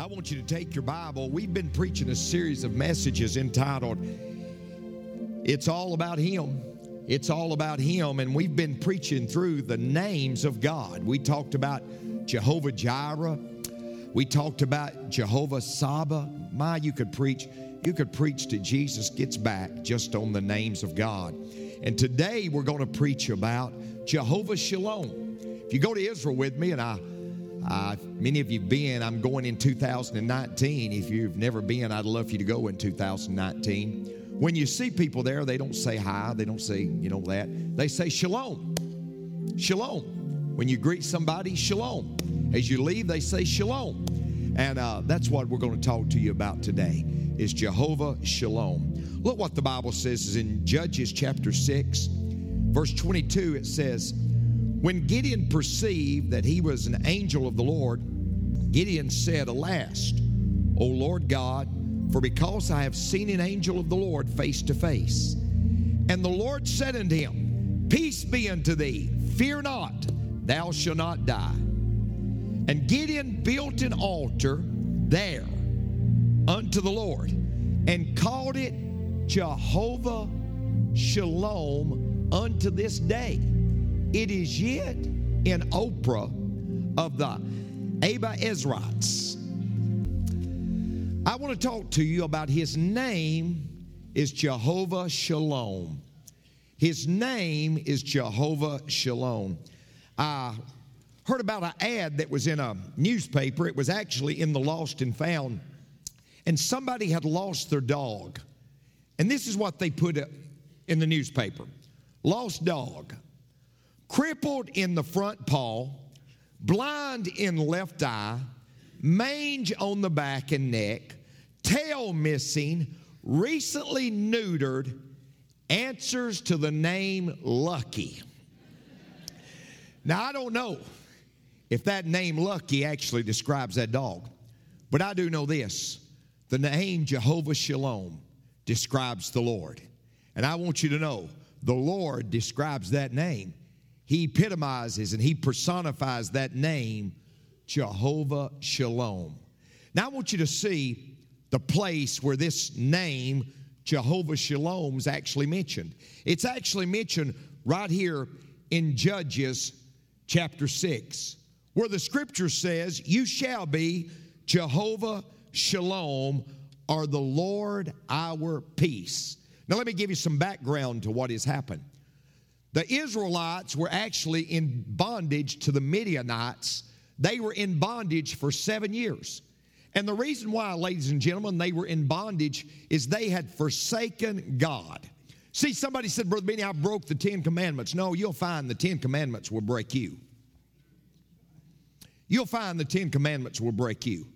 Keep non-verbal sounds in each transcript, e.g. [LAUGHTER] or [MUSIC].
I want you to take your Bible. We've been preaching a series of messages entitled It's All About Him. It's all about Him. And we've been preaching through the names of God. We talked about Jehovah Jireh. We talked about Jehovah Saba. My, you could preach, you could preach to Jesus gets back just on the names of God. And today we're going to preach about Jehovah Shalom. If you go to Israel with me, and I uh, many of you been. I'm going in 2019. If you've never been, I'd love for you to go in 2019. When you see people there, they don't say hi, they don't say, you know, that. They say shalom. Shalom. When you greet somebody, shalom. As you leave, they say shalom. And uh, that's what we're going to talk to you about today is Jehovah Shalom. Look what the Bible says is in Judges chapter 6, verse 22, it says, when Gideon perceived that he was an angel of the Lord, Gideon said, Alas, O Lord God, for because I have seen an angel of the Lord face to face. And the Lord said unto him, Peace be unto thee, fear not, thou shalt not die. And Gideon built an altar there unto the Lord and called it Jehovah Shalom unto this day. It is yet in Ophrah of the Abiezrites. I want to talk to you about his name is Jehovah Shalom. His name is Jehovah Shalom. I heard about an ad that was in a newspaper. It was actually in the Lost and Found. And somebody had lost their dog. And this is what they put in the newspaper Lost dog crippled in the front paw, blind in left eye, mange on the back and neck, tail missing, recently neutered, answers to the name Lucky. Now, I don't know if that name Lucky actually describes that dog, but I do know this the name Jehovah Shalom describes the Lord. And I want you to know the Lord describes that name he epitomizes and he personifies that name, Jehovah Shalom. Now, I want you to see the place where this name, Jehovah Shalom, is actually mentioned. It's actually mentioned right here in Judges chapter 6, where the scripture says, You shall be Jehovah Shalom, or the Lord our peace. Now, let me give you some background to what has happened. The Israelites were actually in bondage to the Midianites. They were in bondage for seven years. And the reason why, ladies and gentlemen, they were in bondage is they had forsaken God. See, somebody said, Brother Benny, I broke the Ten Commandments. No, you'll find the Ten Commandments will break you. You'll find the Ten Commandments will break you.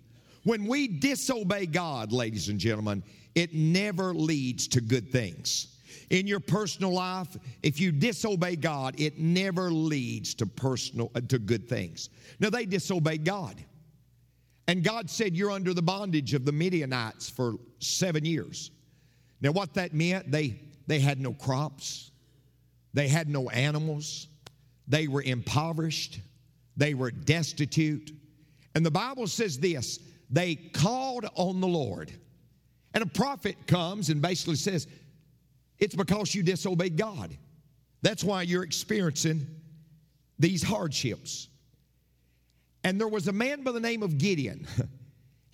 When we disobey God, ladies and gentlemen, it never leads to good things in your personal life, if you disobey God, it never leads to personal uh, to good things. Now they disobeyed God. And God said, You're under the bondage of the Midianites for seven years. Now, what that meant, they, they had no crops, they had no animals, they were impoverished, they were destitute. And the Bible says this they called on the Lord. And a prophet comes and basically says, it's because you disobeyed God. That's why you're experiencing these hardships. And there was a man by the name of Gideon. [LAUGHS]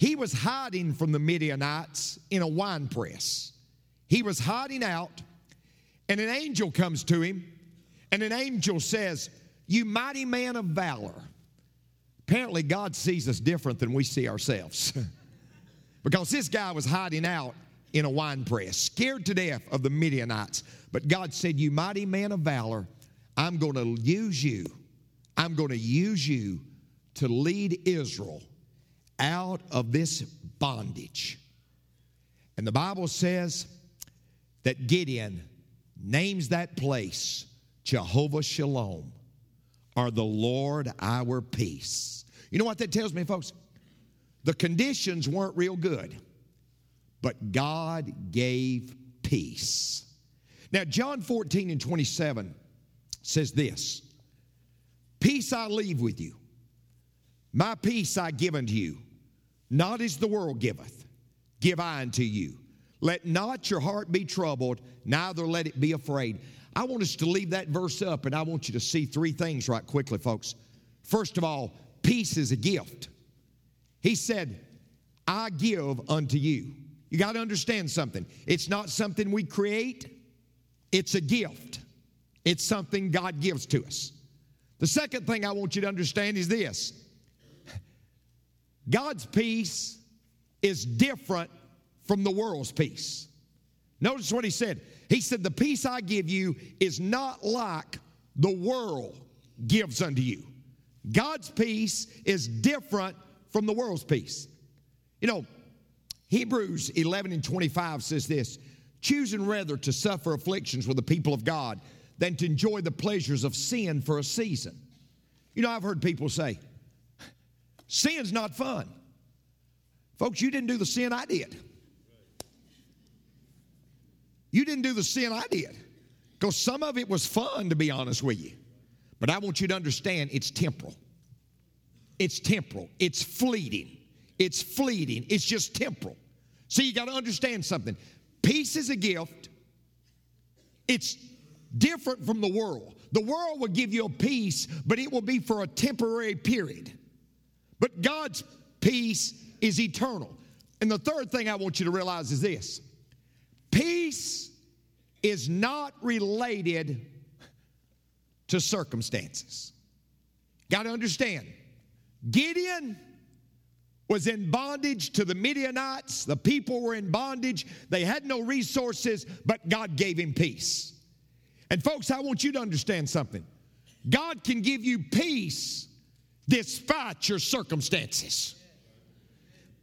He was hiding from the Midianites in a wine press. He was hiding out, and an angel comes to him, and an angel says, You mighty man of valor. Apparently, God sees us different than we see ourselves. [LAUGHS] because this guy was hiding out in a wine press, scared to death of the Midianites. But God said, You mighty man of valor, I'm going to use you. I'm going to use you to lead Israel out of this bondage. And the Bible says that Gideon names that place Jehovah Shalom, or the Lord our peace. You know what that tells me, folks? The conditions weren't real good but God gave peace. Now, John 14 and 27 says this Peace I leave with you, my peace I give unto you. not as the world giveth, give I unto you. Let not your heart be troubled, neither let it be afraid. I want us to leave that verse up, and I want you to see three things right quickly, folks. First of all, peace is a gift. He said, I give unto you. You got to understand something. It's not something we create, it's a gift. It's something God gives to us. The second thing I want you to understand is this God's peace is different from the world's peace. Notice what he said. He said, The peace I give you is not like the world gives unto you. God's peace is different from the world's peace. You know, Hebrews 11 and 25 says this choosing rather to suffer afflictions with the people of God than to enjoy the pleasures of sin for a season. You know, I've heard people say, sin's not fun. Folks, you didn't do the sin I did. You didn't do the sin I did. Because some of it was fun, to be honest with you. But I want you to understand it's temporal. It's temporal. It's fleeting. It's fleeting. It's just temporal. So you got to understand something. Peace is a gift. It's different from the world. The world will give you a peace, but it will be for a temporary period. But God's peace is eternal. And the third thing I want you to realize is this peace is not related to circumstances. Got to understand, Gideon was in bondage to the Midianites. The people were in bondage. They had no resources, but God gave him peace. And folks, I want you to understand something. God can give you peace despite your circumstances.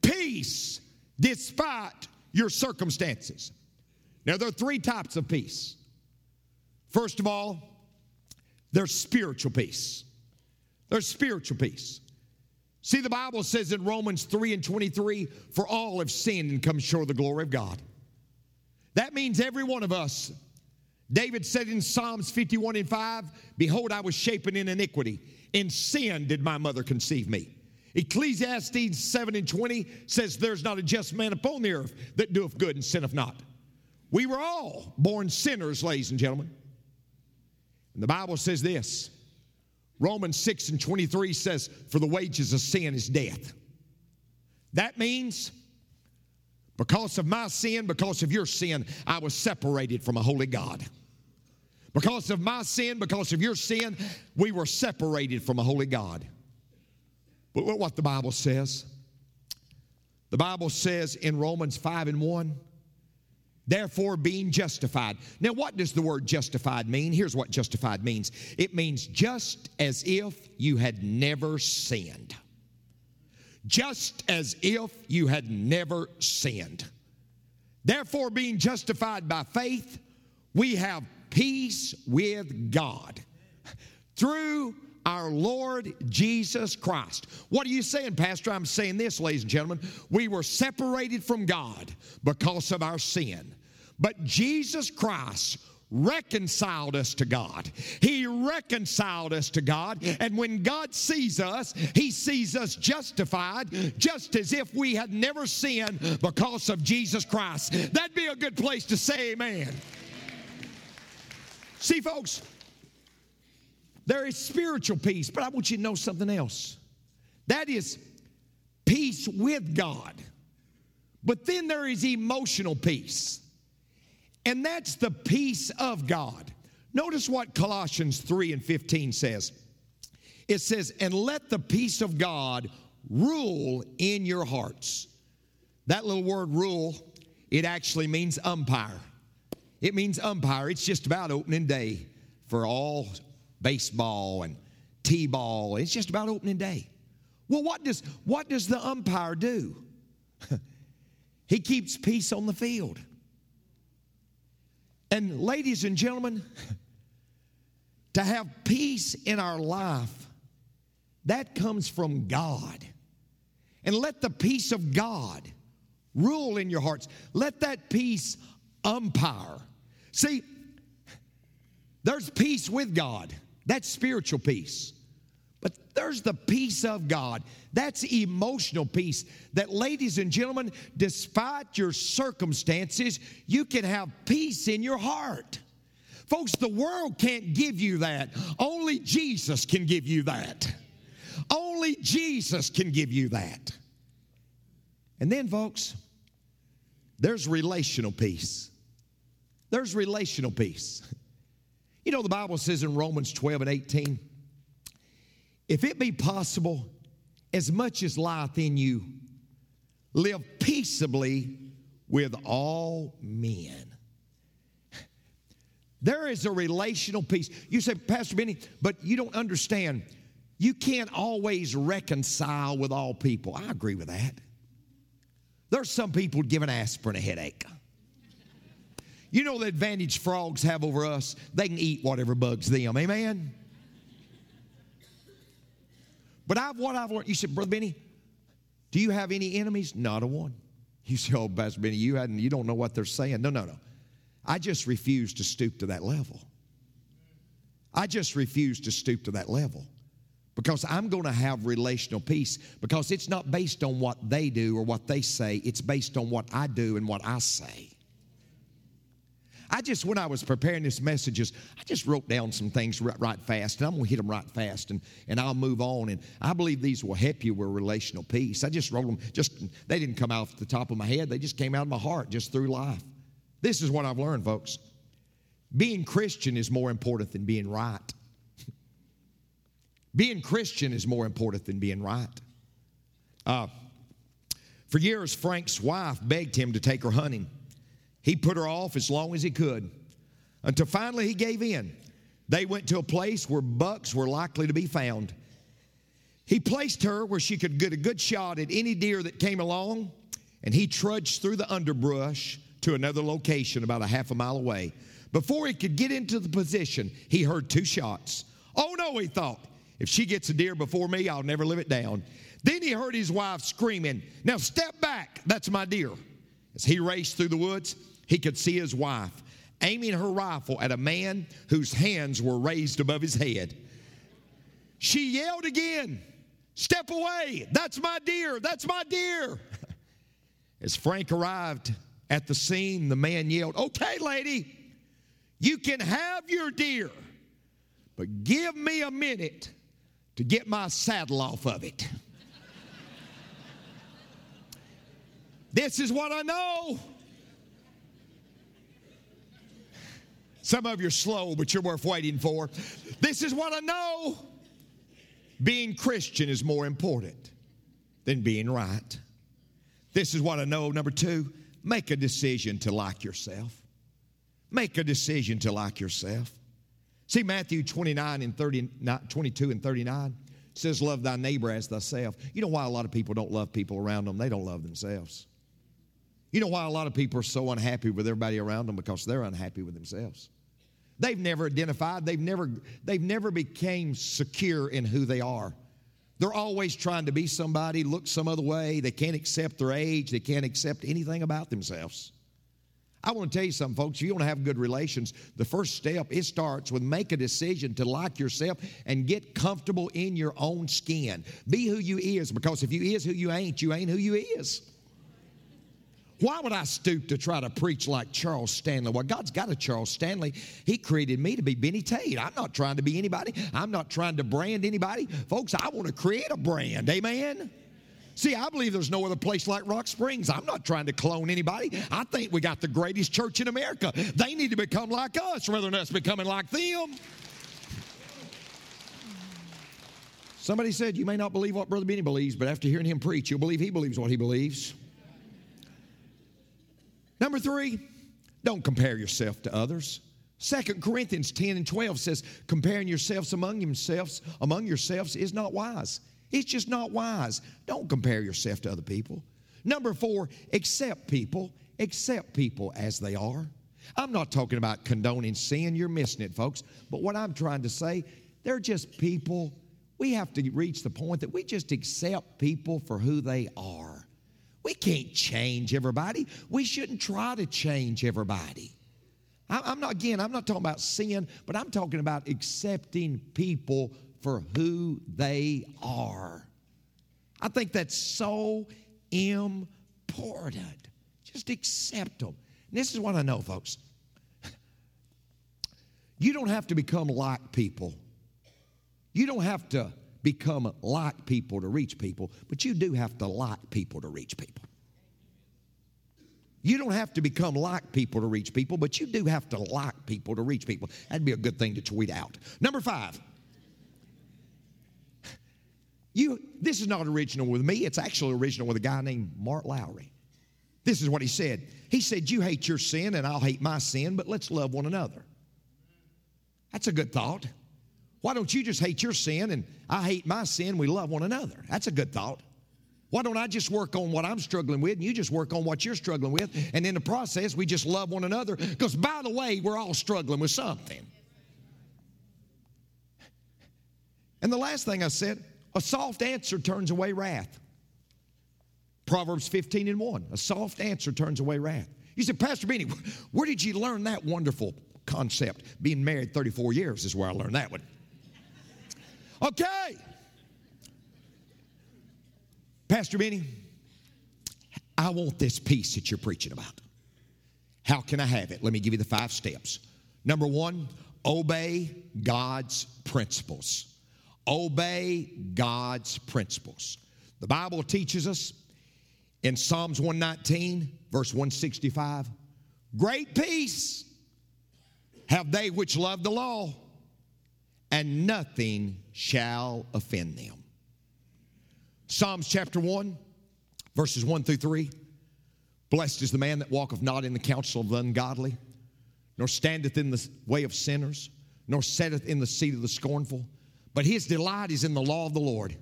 Peace despite your circumstances. Now, there are three types of peace. First of all, there's spiritual peace. There's spiritual peace. See, the Bible says in Romans 3 and 23, for all have sinned and come short of the glory of God. That means every one of us. David said in Psalms 51 and 5, Behold, I was shapen in iniquity. In sin did my mother conceive me. Ecclesiastes 7 and 20 says, There's not a just man upon the earth that doeth good and sinneth not. We were all born sinners, ladies and gentlemen. And the Bible says this Romans 6 and 23 says, For the wages of sin is death. That means because of my sin, because of your sin, I was separated from a holy God. Because of my sin, because of your sin, we were separated from a holy God. But what the Bible says. The Bible says in Romans 5 and 1, therefore being justified. Now, what does the word justified mean? Here's what justified means it means just as if you had never sinned. Just as if you had never sinned. Therefore, being justified by faith, we have peace with God through our Lord Jesus Christ. What are you saying, Pastor? I'm saying this, ladies and gentlemen. We were separated from God because of our sin. But Jesus Christ reconciled us to God. He reconciled us to God. And when God sees us, He sees us justified, just as if we had never sinned because of Jesus Christ. That'd be a good place to say amen. See, folks, there is spiritual peace, but I want you to know something else. That is peace with God. But then there is emotional peace. And that's the peace of God. Notice what Colossians 3 and 15 says. It says, And let the peace of God rule in your hearts. That little word rule, it actually means umpire. It means umpire. It's just about opening day for all baseball and t-ball. It's just about opening day. Well, what does what does the umpire do? [LAUGHS] he keeps peace on the field. And ladies and gentlemen, [LAUGHS] to have peace in our life, that comes from God. And let the peace of God rule in your hearts. Let that peace umpire. See, there's peace with God. That's spiritual peace. There's the peace of God. That's emotional peace. That, ladies and gentlemen, despite your circumstances, you can have peace in your heart. Folks, the world can't give you that. Only Jesus can give you that. Only Jesus can give you that. And then, folks, there's relational peace. There's relational peace. You know, the Bible says in Romans 12 and 18, if it be possible, as much as lieth in you, live peaceably with all men. There is a relational peace. You say, Pastor Benny, but you don't understand. You can't always reconcile with all people. I agree with that. There's some people give an aspirin a headache. You know the advantage frogs have over us? They can eat whatever bugs them. Amen? But I've what I've learned. You said, Brother Benny, do you have any enemies? Not a one. You say, Oh, Pastor Benny, you hadn't, you don't know what they're saying. No, no, no. I just refuse to stoop to that level. I just refuse to stoop to that level because I'm going to have relational peace because it's not based on what they do or what they say, it's based on what I do and what I say. I just, when I was preparing this messages, I just wrote down some things right, right fast, and I'm going to hit them right fast, and, and I'll move on. And I believe these will help you with relational peace. I just wrote them, just they didn't come out the top of my head, they just came out of my heart just through life. This is what I've learned, folks. Being Christian is more important than being right. [LAUGHS] being Christian is more important than being right. Uh, for years, Frank's wife begged him to take her hunting. He put her off as long as he could until finally he gave in. They went to a place where bucks were likely to be found. He placed her where she could get a good shot at any deer that came along, and he trudged through the underbrush to another location about a half a mile away. Before he could get into the position, he heard two shots. Oh no, he thought, if she gets a deer before me, I'll never live it down. Then he heard his wife screaming, Now step back, that's my deer. As he raced through the woods, he could see his wife aiming her rifle at a man whose hands were raised above his head. She yelled again, Step away, that's my deer, that's my deer. [LAUGHS] As Frank arrived at the scene, the man yelled, Okay, lady, you can have your deer, but give me a minute to get my saddle off of it. [LAUGHS] this is what I know. Some of you are slow, but you're worth waiting for. This is what I know. Being Christian is more important than being right. This is what I know. Number two, make a decision to like yourself. Make a decision to like yourself. See, Matthew 29 and 30, 22 and 39 says, Love thy neighbor as thyself. You know why a lot of people don't love people around them? They don't love themselves. You know why a lot of people are so unhappy with everybody around them? Because they're unhappy with themselves. They've never identified, they've never, they've never became secure in who they are. They're always trying to be somebody, look some other way. They can't accept their age, they can't accept anything about themselves. I want to tell you something, folks. If you want to have good relations, the first step it starts with make a decision to like yourself and get comfortable in your own skin. Be who you is, because if you is who you ain't, you ain't who you is. Why would I stoop to try to preach like Charles Stanley? Well, God's got a Charles Stanley. He created me to be Benny Tate. I'm not trying to be anybody. I'm not trying to brand anybody. Folks, I want to create a brand. Amen. See, I believe there's no other place like Rock Springs. I'm not trying to clone anybody. I think we got the greatest church in America. They need to become like us rather than us becoming like them. Somebody said, You may not believe what Brother Benny believes, but after hearing him preach, you'll believe he believes what he believes. Number three, don't compare yourself to others. Second Corinthians 10 and 12 says, comparing yourselves among yourselves, among yourselves is not wise. It's just not wise. Don't compare yourself to other people. Number four, accept people. Accept people as they are. I'm not talking about condoning sin. You're missing it, folks. But what I'm trying to say, they're just people. We have to reach the point that we just accept people for who they are. We can't change everybody. We shouldn't try to change everybody. I'm not, again, I'm not talking about sin, but I'm talking about accepting people for who they are. I think that's so important. Just accept them. And this is what I know, folks. You don't have to become like people. You don't have to become like people to reach people, but you do have to like people to reach people. You don't have to become like people to reach people, but you do have to like people to reach people. That'd be a good thing to tweet out. Number five. You, this is not original with me. It's actually original with a guy named Mark Lowry. This is what he said. He said, You hate your sin and I'll hate my sin, but let's love one another. That's a good thought. Why don't you just hate your sin and I hate my sin? We love one another. That's a good thought. Why don't I just work on what I'm struggling with and you just work on what you're struggling with? And in the process, we just love one another. Because by the way, we're all struggling with something. And the last thing I said, a soft answer turns away wrath. Proverbs 15 and 1. A soft answer turns away wrath. You said, Pastor Benny, where did you learn that wonderful concept? Being married 34 years is where I learned that one. Okay. Pastor Benny, I want this peace that you're preaching about. How can I have it? Let me give you the five steps. Number one, obey God's principles. Obey God's principles. The Bible teaches us in Psalms 119, verse 165 Great peace have they which love the law, and nothing shall offend them. Psalms chapter 1, verses 1 through 3. Blessed is the man that walketh not in the counsel of the ungodly, nor standeth in the way of sinners, nor setteth in the seat of the scornful. But his delight is in the law of the Lord,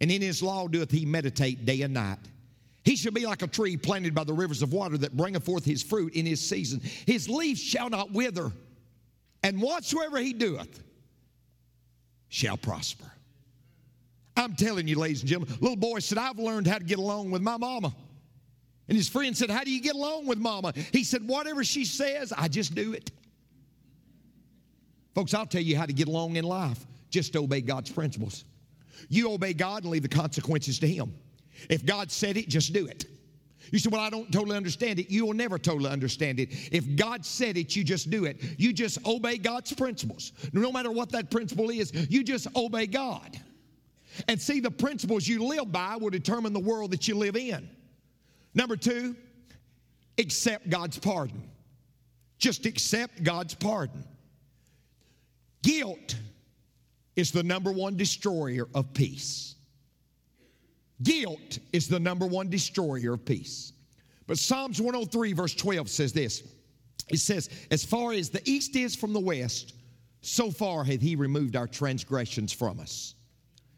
and in his law doeth he meditate day and night. He shall be like a tree planted by the rivers of water that bringeth forth his fruit in his season. His leaf shall not wither, and whatsoever he doeth shall prosper. I'm telling you, ladies and gentlemen, little boy said, I've learned how to get along with my mama. And his friend said, How do you get along with mama? He said, Whatever she says, I just do it. Folks, I'll tell you how to get along in life. Just obey God's principles. You obey God and leave the consequences to Him. If God said it, just do it. You say, Well, I don't totally understand it. You will never totally understand it. If God said it, you just do it. You just obey God's principles. No matter what that principle is, you just obey God. And see, the principles you live by will determine the world that you live in. Number two, accept God's pardon. Just accept God's pardon. Guilt is the number one destroyer of peace. Guilt is the number one destroyer of peace. But Psalms 103, verse 12 says this it says, As far as the east is from the west, so far hath he removed our transgressions from us.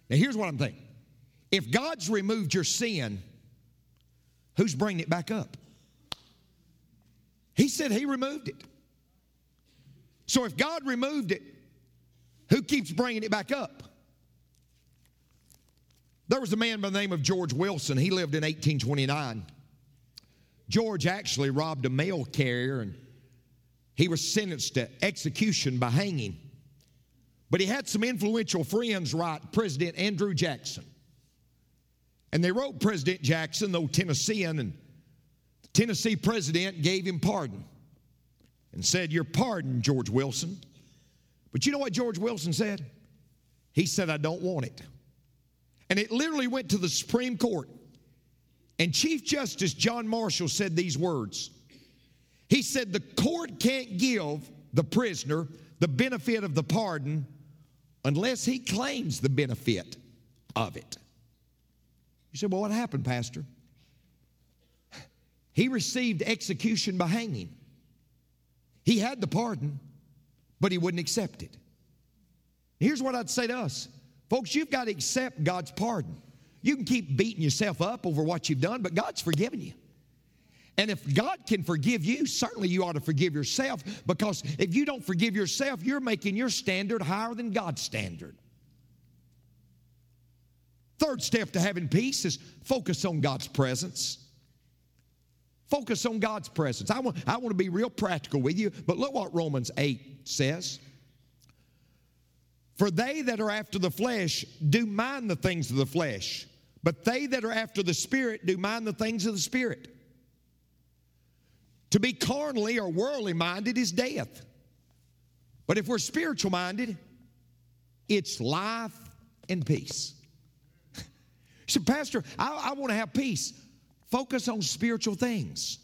Now, here's what I'm thinking if God's removed your sin, who's bringing it back up? He said he removed it. So if God removed it, who keeps bringing it back up? There was a man by the name of George Wilson. He lived in 1829. George actually robbed a mail carrier and he was sentenced to execution by hanging. But he had some influential friends write President Andrew Jackson. And they wrote President Jackson, though Tennessean, and the Tennessee president gave him pardon and said, You're pardoned, George Wilson. But you know what George Wilson said? He said, I don't want it. And it literally went to the Supreme Court. And Chief Justice John Marshall said these words He said, The court can't give the prisoner the benefit of the pardon unless he claims the benefit of it. You said, Well, what happened, Pastor? He received execution by hanging. He had the pardon, but he wouldn't accept it. Here's what I'd say to us folks, you've got to accept God's pardon. You can keep beating yourself up over what you've done, but God's forgiven you. And if God can forgive you, certainly you ought to forgive yourself because if you don't forgive yourself, you're making your standard higher than God's standard. Third step to having peace is focus on God's presence. Focus on God's presence. I want, I want to be real practical with you, but look what Romans 8 says. For they that are after the flesh do mind the things of the flesh, but they that are after the Spirit do mind the things of the Spirit. To be carnally or worldly minded is death. But if we're spiritual minded, it's life and peace. [LAUGHS] So, Pastor, I, I want to have peace. Focus on spiritual things.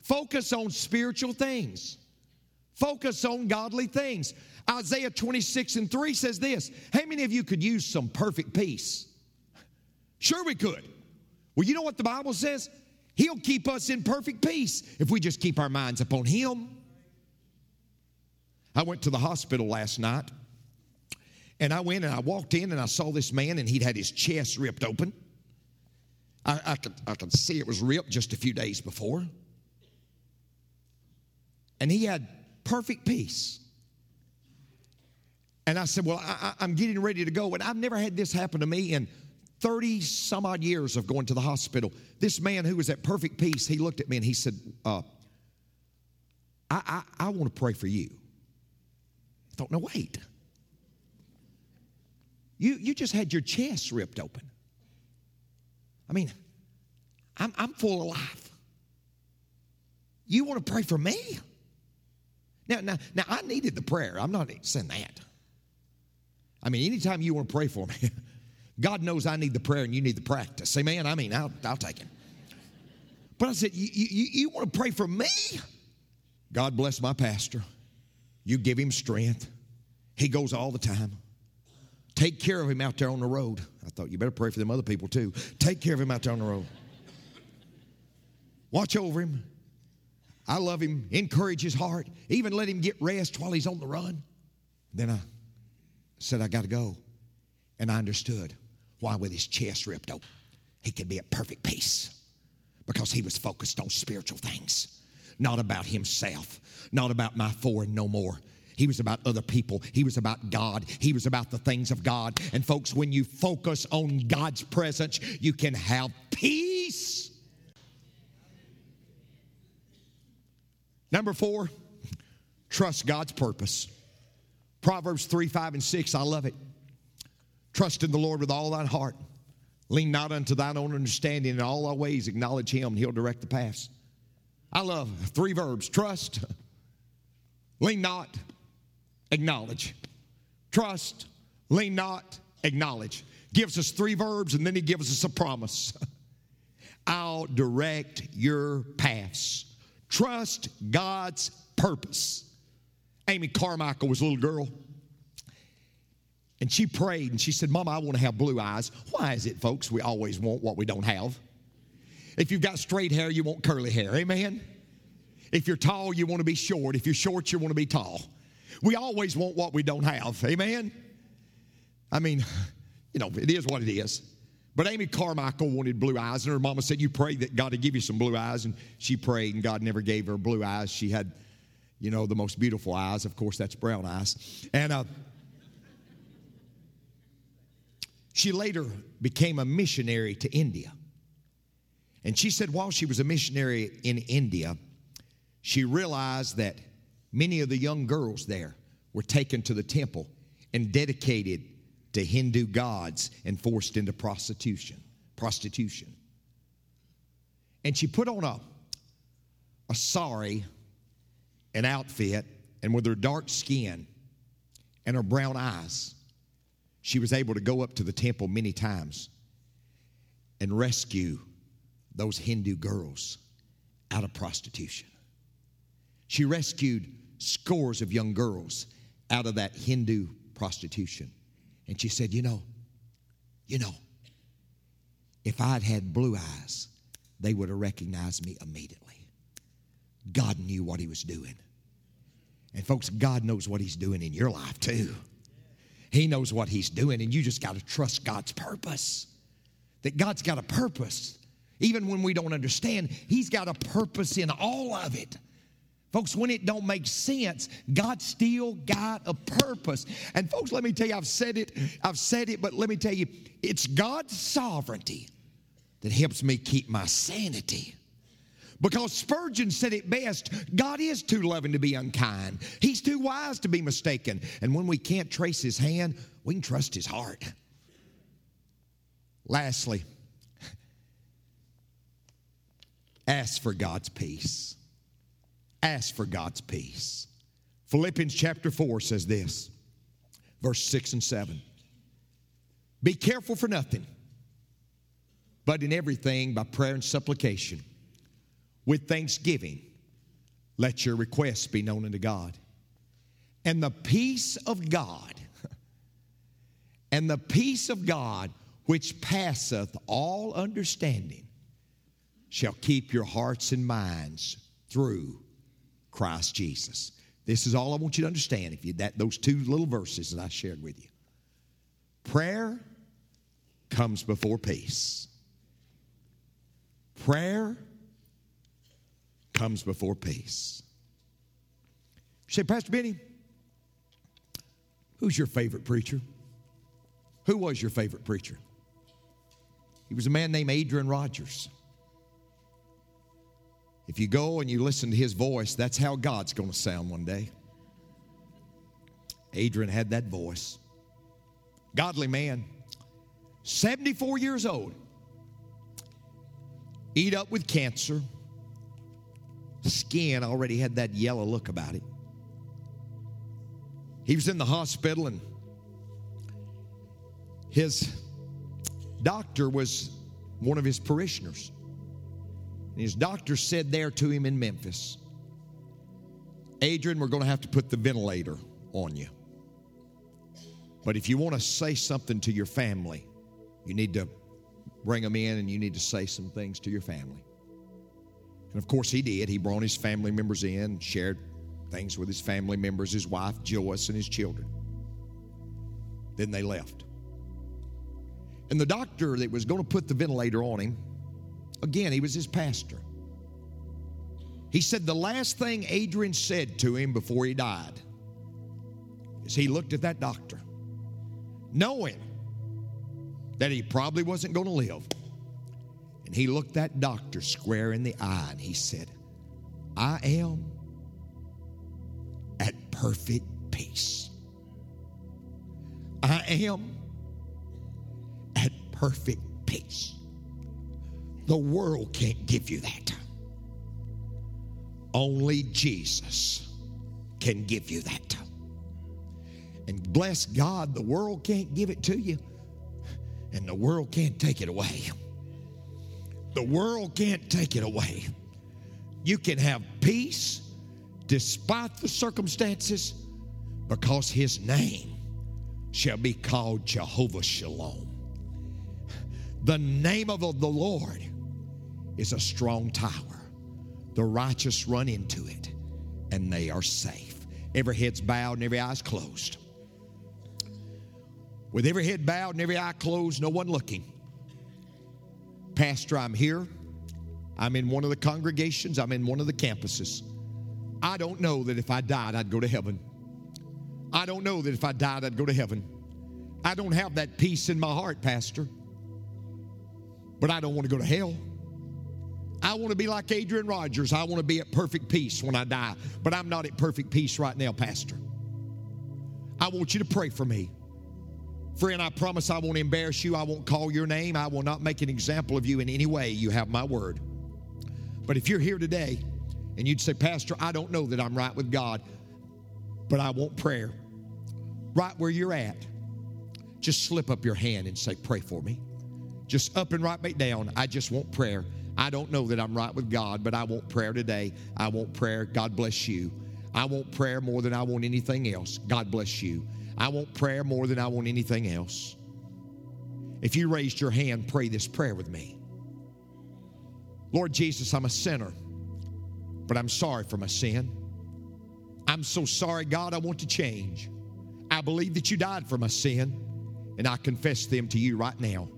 Focus on spiritual things. Focus on godly things. Isaiah 26 and 3 says this How many of you could use some perfect peace? Sure, we could. Well, you know what the Bible says? He'll keep us in perfect peace if we just keep our minds upon Him. I went to the hospital last night and I went and I walked in and I saw this man and he'd had his chest ripped open. I, I, could, I could see it was ripped just a few days before. And he had perfect peace. And I said, Well, I, I'm getting ready to go. And I've never had this happen to me in 30 some odd years of going to the hospital. This man who was at perfect peace, he looked at me and he said, uh, I, I, I want to pray for you. I thought, no, wait. You, you just had your chest ripped open. I mean, I'm, I'm full of life. You want to pray for me? Now, now, now, I needed the prayer. I'm not saying that. I mean, anytime you want to pray for me, [LAUGHS] God knows I need the prayer and you need the practice. Amen? I mean, I'll, I'll take it. But I said, you, you, you want to pray for me? God bless my pastor. You give him strength. He goes all the time. Take care of him out there on the road. I thought you better pray for them other people too. Take care of him out there on the road. Watch over him. I love him. Encourage his heart. Even let him get rest while he's on the run. Then I said, I got to go. And I understood why, with his chest ripped open, he could be at perfect peace because he was focused on spiritual things, not about himself, not about my four and no more, he was about other people. He was about God. He was about the things of God. And folks, when you focus on God's presence, you can have peace. Number four, trust God's purpose. Proverbs 3, 5, and 6, I love it. Trust in the Lord with all thine heart. Lean not unto thine own understanding. In all thy ways acknowledge him, and he'll direct the paths. I love three verbs trust, lean not, acknowledge. Trust, lean not, acknowledge. Gives us three verbs and then he gives us a promise. [LAUGHS] I'll direct your paths. Trust God's purpose. Amy Carmichael was a little girl. And she prayed and she said, Mama, I want to have blue eyes. Why is it, folks, we always want what we don't have? If you've got straight hair, you want curly hair. Amen? If you're tall, you want to be short. If you're short, you want to be tall. We always want what we don't have. Amen? I mean, [LAUGHS] you know, it is what it is. But Amy Carmichael wanted blue eyes, and her mama said, You pray that God would give you some blue eyes. And she prayed, and God never gave her blue eyes. She had, you know, the most beautiful eyes. Of course, that's brown eyes. And uh, she later became a missionary to India. And she said, while she was a missionary in India, she realized that Many of the young girls there were taken to the temple and dedicated to Hindu gods and forced into prostitution. Prostitution. And she put on a, a sari, an outfit, and with her dark skin and her brown eyes, she was able to go up to the temple many times and rescue those Hindu girls out of prostitution. She rescued scores of young girls out of that Hindu prostitution. And she said, You know, you know, if I'd had blue eyes, they would have recognized me immediately. God knew what He was doing. And folks, God knows what He's doing in your life too. He knows what He's doing, and you just got to trust God's purpose. That God's got a purpose. Even when we don't understand, He's got a purpose in all of it. Folks, when it don't make sense, God still got a purpose. And folks, let me tell you, I've said it, I've said it, but let me tell you, it's God's sovereignty that helps me keep my sanity. Because Spurgeon said it best God is too loving to be unkind, He's too wise to be mistaken. And when we can't trace His hand, we can trust His heart. Lastly, [LAUGHS] ask for God's peace. Ask for God's peace. Philippians chapter 4 says this, verse 6 and 7. Be careful for nothing, but in everything by prayer and supplication with thanksgiving, let your requests be known unto God. And the peace of God, [LAUGHS] and the peace of God, which passeth all understanding, shall keep your hearts and minds through Christ Jesus. This is all I want you to understand. If you that those two little verses that I shared with you, prayer comes before peace. Prayer comes before peace. You say, Pastor Benny, who's your favorite preacher? Who was your favorite preacher? He was a man named Adrian Rogers. If you go and you listen to his voice, that's how God's going to sound one day. Adrian had that voice. Godly man, 74 years old, eat up with cancer skin already had that yellow look about it. He was in the hospital, and his doctor was one of his parishioners. And his doctor said there to him in Memphis, Adrian, we're going to have to put the ventilator on you. But if you want to say something to your family, you need to bring them in and you need to say some things to your family. And of course, he did. He brought his family members in, shared things with his family members, his wife, Joyce, and his children. Then they left. And the doctor that was going to put the ventilator on him, again, he was his pastor. He said the last thing Adrian said to him before he died is he looked at that doctor, knowing that he probably wasn't going to live. And he looked that doctor square in the eye and he said, I am at perfect peace. I am at perfect peace. The world can't give you that. Only Jesus can give you that. And bless God, the world can't give it to you, and the world can't take it away. The world can't take it away. You can have peace despite the circumstances because his name shall be called Jehovah Shalom. The name of the Lord is a strong tower. The righteous run into it and they are safe. Every head's bowed and every eye's closed. With every head bowed and every eye closed, no one looking. Pastor, I'm here. I'm in one of the congregations, I'm in one of the campuses. I don't know that if I died, I'd go to heaven. I don't know that if I died, I'd go to heaven. I don't have that peace in my heart, Pastor. But I don't want to go to hell. I want to be like Adrian Rogers. I want to be at perfect peace when I die. But I'm not at perfect peace right now, Pastor. I want you to pray for me. Friend, I promise I won't embarrass you. I won't call your name. I will not make an example of you in any way. You have my word. But if you're here today and you'd say, Pastor, I don't know that I'm right with God, but I want prayer, right where you're at, just slip up your hand and say, Pray for me. Just up and right back down. I just want prayer. I don't know that I'm right with God, but I want prayer today. I want prayer. God bless you. I want prayer more than I want anything else. God bless you. I want prayer more than I want anything else. If you raised your hand, pray this prayer with me. Lord Jesus, I'm a sinner, but I'm sorry for my sin. I'm so sorry, God, I want to change. I believe that you died for my sin, and I confess them to you right now.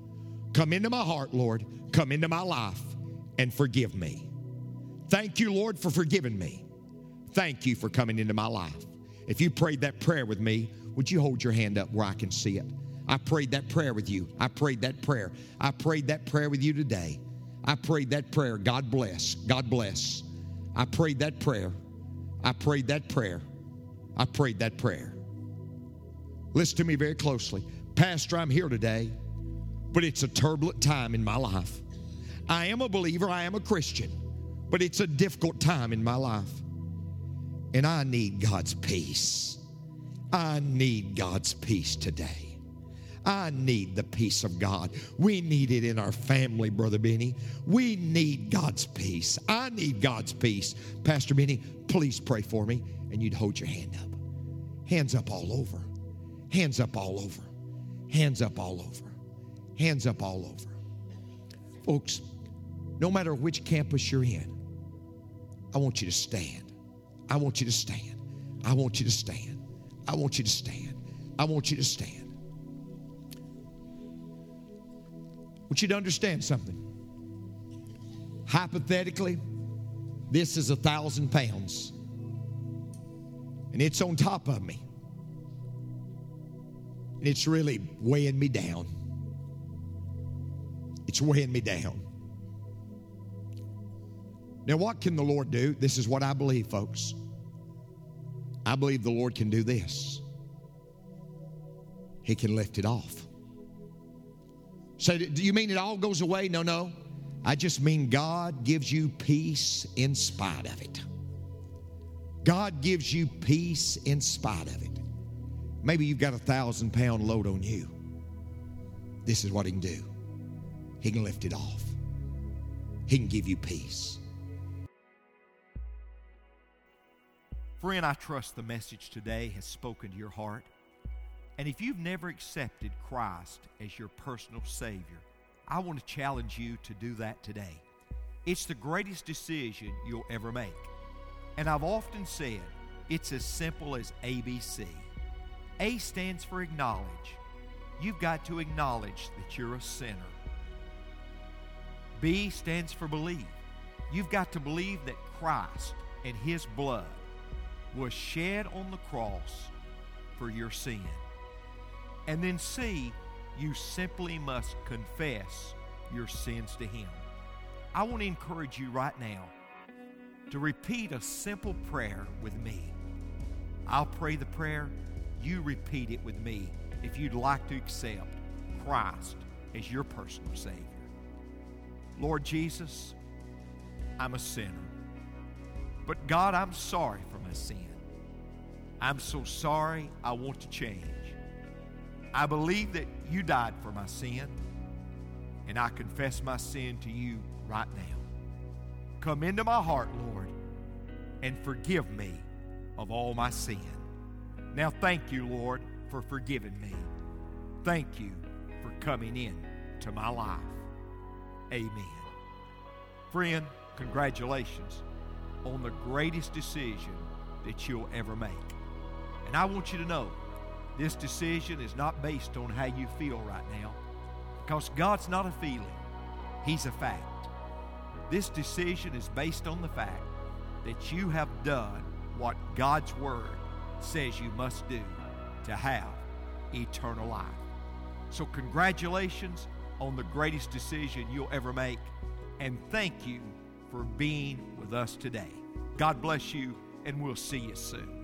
Come into my heart, Lord. Come into my life and forgive me. Thank you, Lord, for forgiving me. Thank you for coming into my life. If you prayed that prayer with me, would you hold your hand up where I can see it? I prayed that prayer with you. I prayed that prayer. I prayed that prayer with you today. I prayed that prayer. God bless. God bless. I prayed that prayer. I prayed that prayer. I prayed that prayer. Listen to me very closely. Pastor, I'm here today, but it's a turbulent time in my life. I am a believer, I am a Christian, but it's a difficult time in my life. And I need God's peace. I need God's peace today. I need the peace of God. We need it in our family, Brother Benny. We need God's peace. I need God's peace. Pastor Benny, please pray for me. And you'd hold your hand up. Hands up all over. Hands up all over. Hands up all over. Hands up all over. Folks, no matter which campus you're in, I want you to stand. I want you to stand. I want you to stand. I want you to stand. I want you to stand. want you to understand something. Hypothetically, this is a thousand pounds, and it's on top of me, and it's really weighing me down. It's weighing me down. Now, what can the Lord do? This is what I believe, folks. I believe the Lord can do this. He can lift it off. So, do you mean it all goes away? No, no. I just mean God gives you peace in spite of it. God gives you peace in spite of it. Maybe you've got a thousand pound load on you. This is what He can do He can lift it off, He can give you peace. Friend, I trust the message today has spoken to your heart. And if you've never accepted Christ as your personal Savior, I want to challenge you to do that today. It's the greatest decision you'll ever make. And I've often said it's as simple as ABC. A stands for acknowledge. You've got to acknowledge that you're a sinner. B stands for believe. You've got to believe that Christ and His blood was shed on the cross for your sin. And then C, you simply must confess your sins to Him. I want to encourage you right now to repeat a simple prayer with me. I'll pray the prayer, you repeat it with me if you'd like to accept Christ as your personal Savior. Lord Jesus, I'm a sinner. But God, I'm sorry for my sin. I'm so sorry I want to change. I believe that you died for my sin, and I confess my sin to you right now. Come into my heart, Lord, and forgive me of all my sin. Now, thank you, Lord, for forgiving me. Thank you for coming in to my life. Amen. Friend, congratulations on the greatest decision that you'll ever make. And I want you to know this decision is not based on how you feel right now because God's not a feeling, He's a fact. This decision is based on the fact that you have done what God's Word says you must do to have eternal life. So, congratulations on the greatest decision you'll ever make, and thank you for being with us today. God bless you, and we'll see you soon.